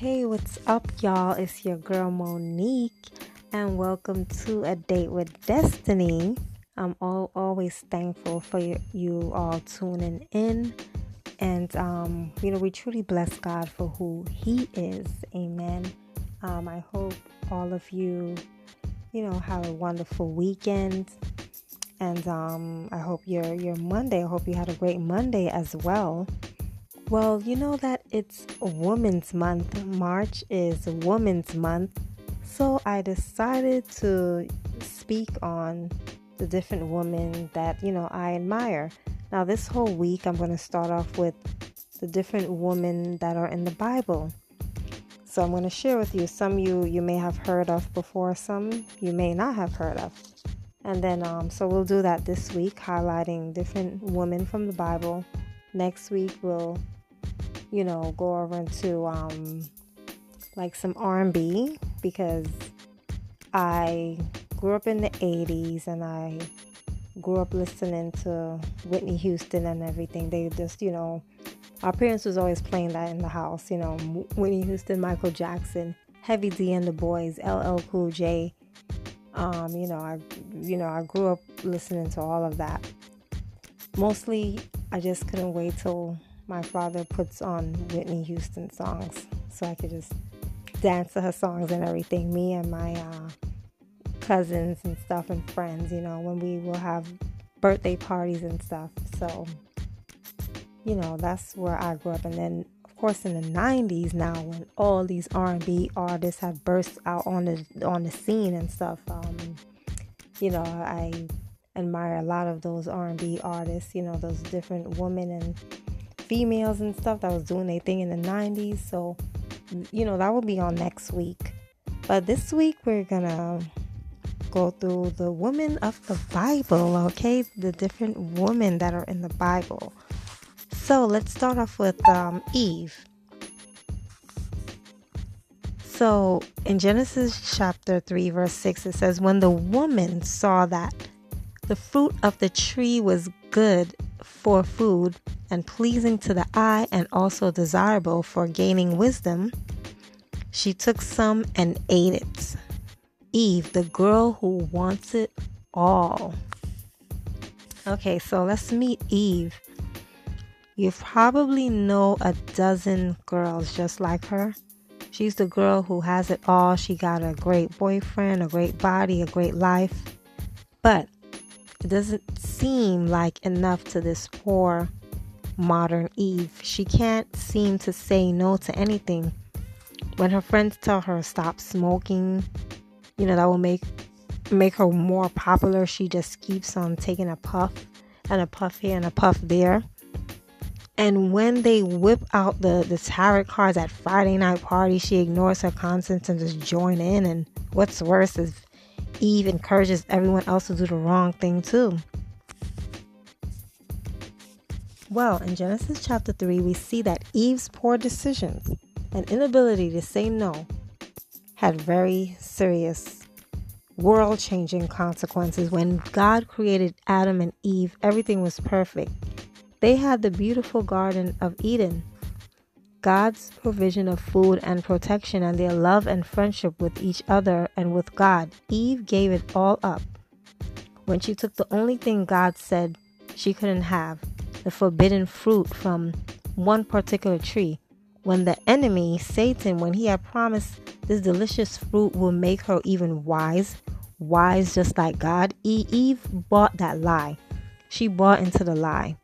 Hey, what's up, y'all? It's your girl Monique, and welcome to A Date with Destiny. I'm all, always thankful for you, you all tuning in, and um, you know, we truly bless God for who He is. Amen. Um, I hope all of you, you know, have a wonderful weekend, and um, I hope your your Monday. I hope you had a great Monday as well. Well, you know that it's Women's Month. March is Women's Month. So I decided to speak on the different women that, you know, I admire. Now, this whole week, I'm going to start off with the different women that are in the Bible. So I'm going to share with you some you you may have heard of before, some you may not have heard of. And then, um, so we'll do that this week, highlighting different women from the Bible. Next week, we'll you know, go over into um, like some R&B because I grew up in the 80s and I grew up listening to Whitney Houston and everything. They just, you know, our parents was always playing that in the house, you know, Whitney Houston, Michael Jackson, Heavy D and the Boyz, LL Cool J. Um, you know, I you know, I grew up listening to all of that. Mostly I just couldn't wait till my father puts on Whitney Houston songs so I could just dance to her songs and everything. Me and my uh, cousins and stuff and friends, you know, when we will have birthday parties and stuff. So, you know, that's where I grew up. And then, of course, in the '90s, now when all these R&B artists have burst out on the on the scene and stuff, um, you know, I admire a lot of those R&B artists. You know, those different women and females and stuff that was doing their thing in the 90s. So, you know, that will be on next week. But this week we're gonna go through the women of the Bible, okay? The different women that are in the Bible. So let's start off with um, Eve. So in Genesis chapter 3, verse 6, it says, When the woman saw that the fruit of the tree was good for food and pleasing to the eye and also desirable for gaining wisdom, she took some and ate it. Eve, the girl who wants it all. Okay, so let's meet Eve. You probably know a dozen girls just like her. She's the girl who has it all. She got a great boyfriend, a great body, a great life. But it doesn't seem like enough to this poor modern Eve. She can't seem to say no to anything. When her friends tell her stop smoking, you know, that will make make her more popular, she just keeps on taking a puff and a puff here and a puff there. And when they whip out the, the tarot cards at Friday night party, she ignores her conscience and just join in. And what's worse is Eve encourages everyone else to do the wrong thing too. Well, in Genesis chapter 3, we see that Eve's poor decisions and inability to say no had very serious, world changing consequences. When God created Adam and Eve, everything was perfect. They had the beautiful Garden of Eden. God's provision of food and protection, and their love and friendship with each other and with God. Eve gave it all up when she took the only thing God said she couldn't have the forbidden fruit from one particular tree. When the enemy, Satan, when he had promised this delicious fruit will make her even wise, wise just like God, Eve bought that lie. She bought into the lie.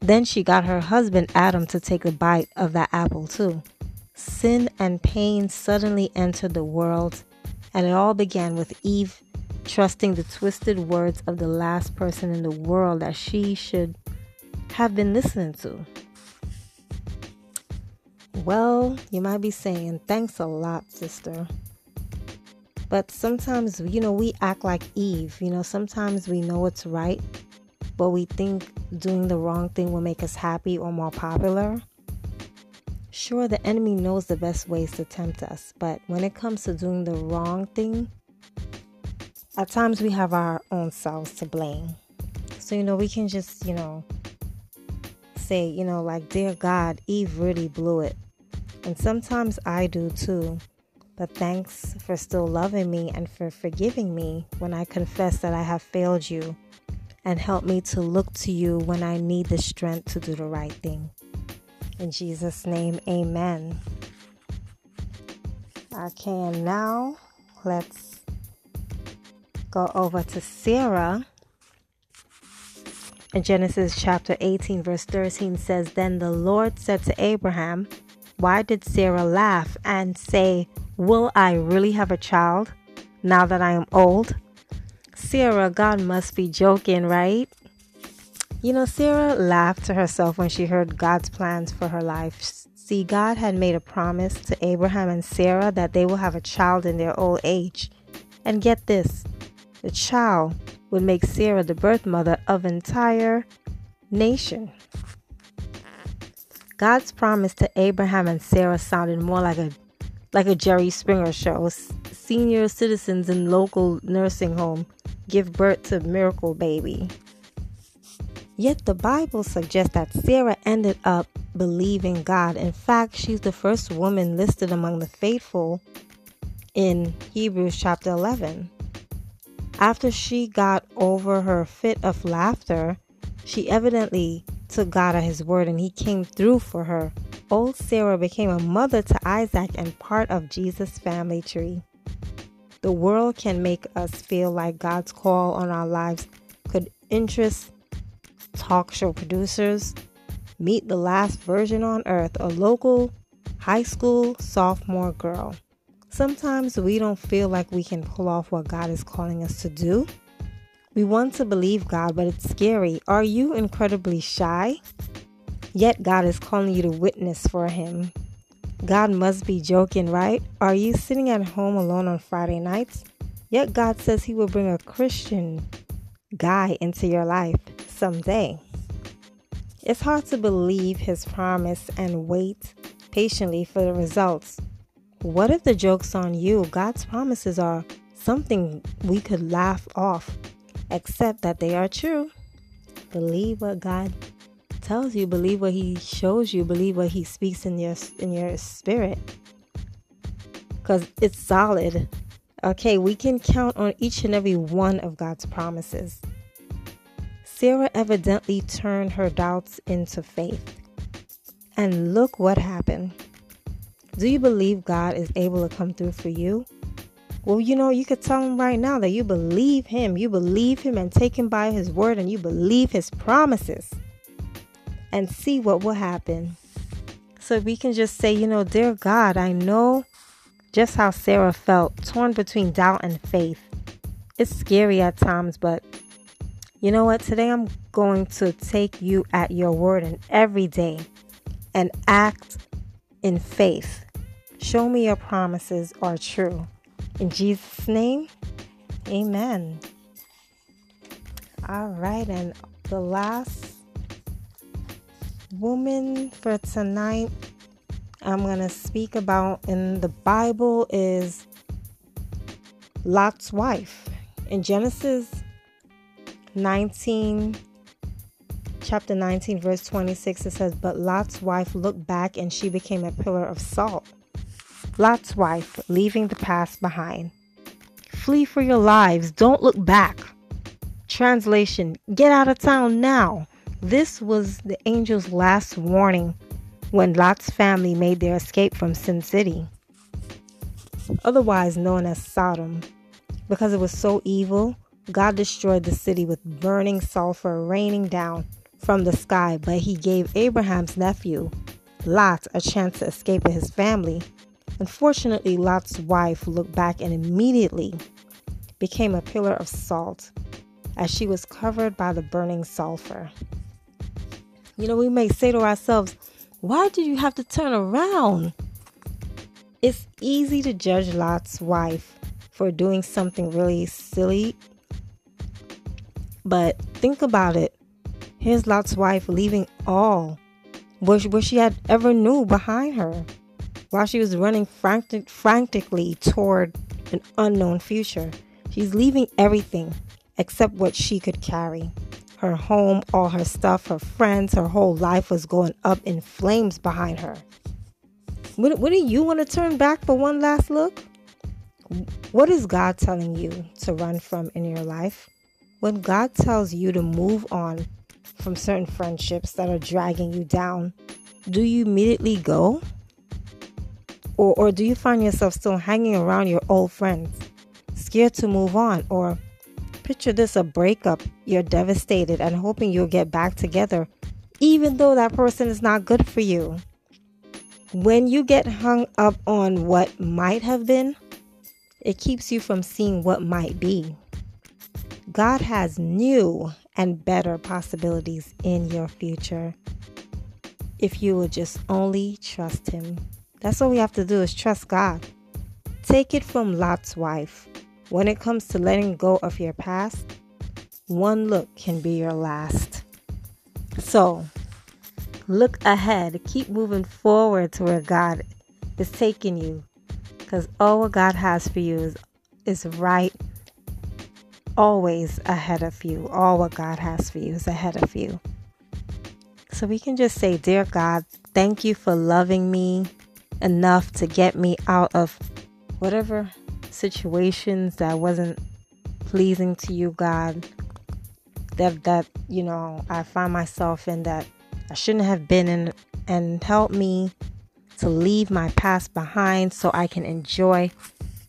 Then she got her husband Adam to take a bite of that apple too. Sin and pain suddenly entered the world, and it all began with Eve trusting the twisted words of the last person in the world that she should have been listening to? Well, you might be saying, thanks a lot, sister. But sometimes, you know, we act like Eve. You know, sometimes we know it's right, but we think doing the wrong thing will make us happy or more popular. Sure, the enemy knows the best ways to tempt us, but when it comes to doing the wrong thing, at times we have our own selves to blame. So, you know, we can just, you know, say, you know, like, dear God, Eve really blew it. And sometimes I do too. But thanks for still loving me and for forgiving me when I confess that I have failed you. And help me to look to you when I need the strength to do the right thing. In Jesus' name, amen. Okay, and now let's go over to Sarah. Genesis chapter 18, verse 13 says, Then the Lord said to Abraham, Why did Sarah laugh and say, Will I really have a child now that I am old? Sarah, God must be joking, right? You know, Sarah laughed to herself when she heard God's plans for her life. See, God had made a promise to Abraham and Sarah that they will have a child in their old age. And get this the child would make Sarah the birth mother of entire nation. God's promise to Abraham and Sarah sounded more like a like a Jerry Springer show. Senior citizens in local nursing home give birth to miracle baby. Yet the Bible suggests that Sarah ended up believing God. In fact, she's the first woman listed among the faithful in Hebrews chapter 11. After she got over her fit of laughter, she evidently took God at his word and he came through for her. Old Sarah became a mother to Isaac and part of Jesus' family tree. The world can make us feel like God's call on our lives could interest talk show producers, meet the last version on earth, a local high school sophomore girl. Sometimes we don't feel like we can pull off what God is calling us to do. We want to believe God, but it's scary. Are you incredibly shy? Yet God is calling you to witness for Him. God must be joking, right? Are you sitting at home alone on Friday nights? Yet God says He will bring a Christian guy into your life someday. It's hard to believe his promise and wait patiently for the results. What if the joke's on you? God's promises are something we could laugh off, except that they are true. Believe what God tells you, believe what he shows you, believe what he speaks in your in your spirit. Cuz it's solid. Okay, we can count on each and every one of God's promises. Sarah evidently turned her doubts into faith. And look what happened. Do you believe God is able to come through for you? Well, you know, you could tell him right now that you believe him. You believe him and take him by his word and you believe his promises and see what will happen. So we can just say, you know, dear God, I know just how Sarah felt, torn between doubt and faith. It's scary at times, but you know what? Today I'm going to take you at your word and every day and act in faith. Show me your promises are true. In Jesus' name, amen. All right, and the last woman for tonight I'm going to speak about in the Bible is Lot's wife. In Genesis 19 chapter 19 verse 26 it says but lot's wife looked back and she became a pillar of salt. Lot's wife leaving the past behind. Flee for your lives. Don't look back. Translation get out of town now. This was the angel's last warning when lot's family made their escape from sin city otherwise known as sodom. Because it was so evil God destroyed the city with burning sulfur raining down from the sky, but he gave Abraham's nephew, Lot, a chance to escape with his family. Unfortunately, Lot's wife looked back and immediately became a pillar of salt as she was covered by the burning sulfur. You know, we may say to ourselves, why did you have to turn around? It's easy to judge Lot's wife for doing something really silly but think about it. Here's Lot's wife leaving all what, she had ever knew behind her while she was running frantic, frantically toward an unknown future. She's leaving everything except what she could carry. Her home, all her stuff, her friends, her whole life was going up in flames behind her. Do you want to turn back for one last look? What is God telling you to run from in your life? When God tells you to move on from certain friendships that are dragging you down, do you immediately go? Or, or do you find yourself still hanging around your old friends, scared to move on? Or picture this a breakup, you're devastated and hoping you'll get back together, even though that person is not good for you. When you get hung up on what might have been, it keeps you from seeing what might be. God has new and better possibilities in your future if you will just only trust Him. That's all we have to do is trust God. Take it from Lot's wife. When it comes to letting go of your past, one look can be your last. So, look ahead. Keep moving forward to where God is taking you. Because all what God has for you is, is right always ahead of you. All what God has for you is ahead of you. So we can just say, Dear God, thank you for loving me enough to get me out of whatever situations that wasn't pleasing to you, God. That that, you know, I find myself in that I shouldn't have been in and help me to leave my past behind so I can enjoy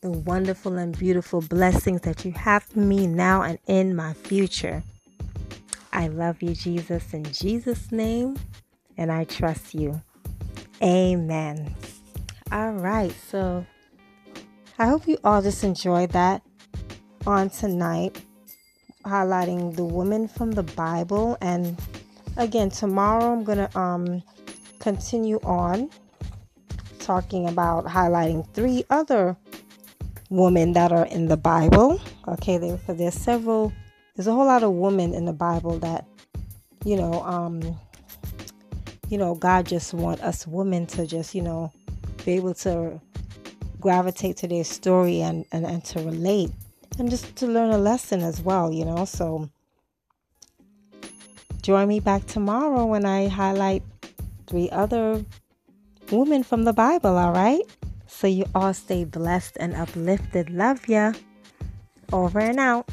the wonderful and beautiful blessings that you have for me now and in my future. I love you, Jesus, in Jesus' name, and I trust you. Amen. All right, so I hope you all just enjoyed that on tonight, highlighting the woman from the Bible. And again, tomorrow I'm gonna um continue on talking about highlighting three other women that are in the Bible. Okay, there so there's several there's a whole lot of women in the Bible that you know um you know God just want us women to just you know be able to gravitate to their story and, and, and to relate and just to learn a lesson as well, you know. So join me back tomorrow when I highlight three other women from the Bible, all right? So you all stay blessed and uplifted. Love ya. Over and out.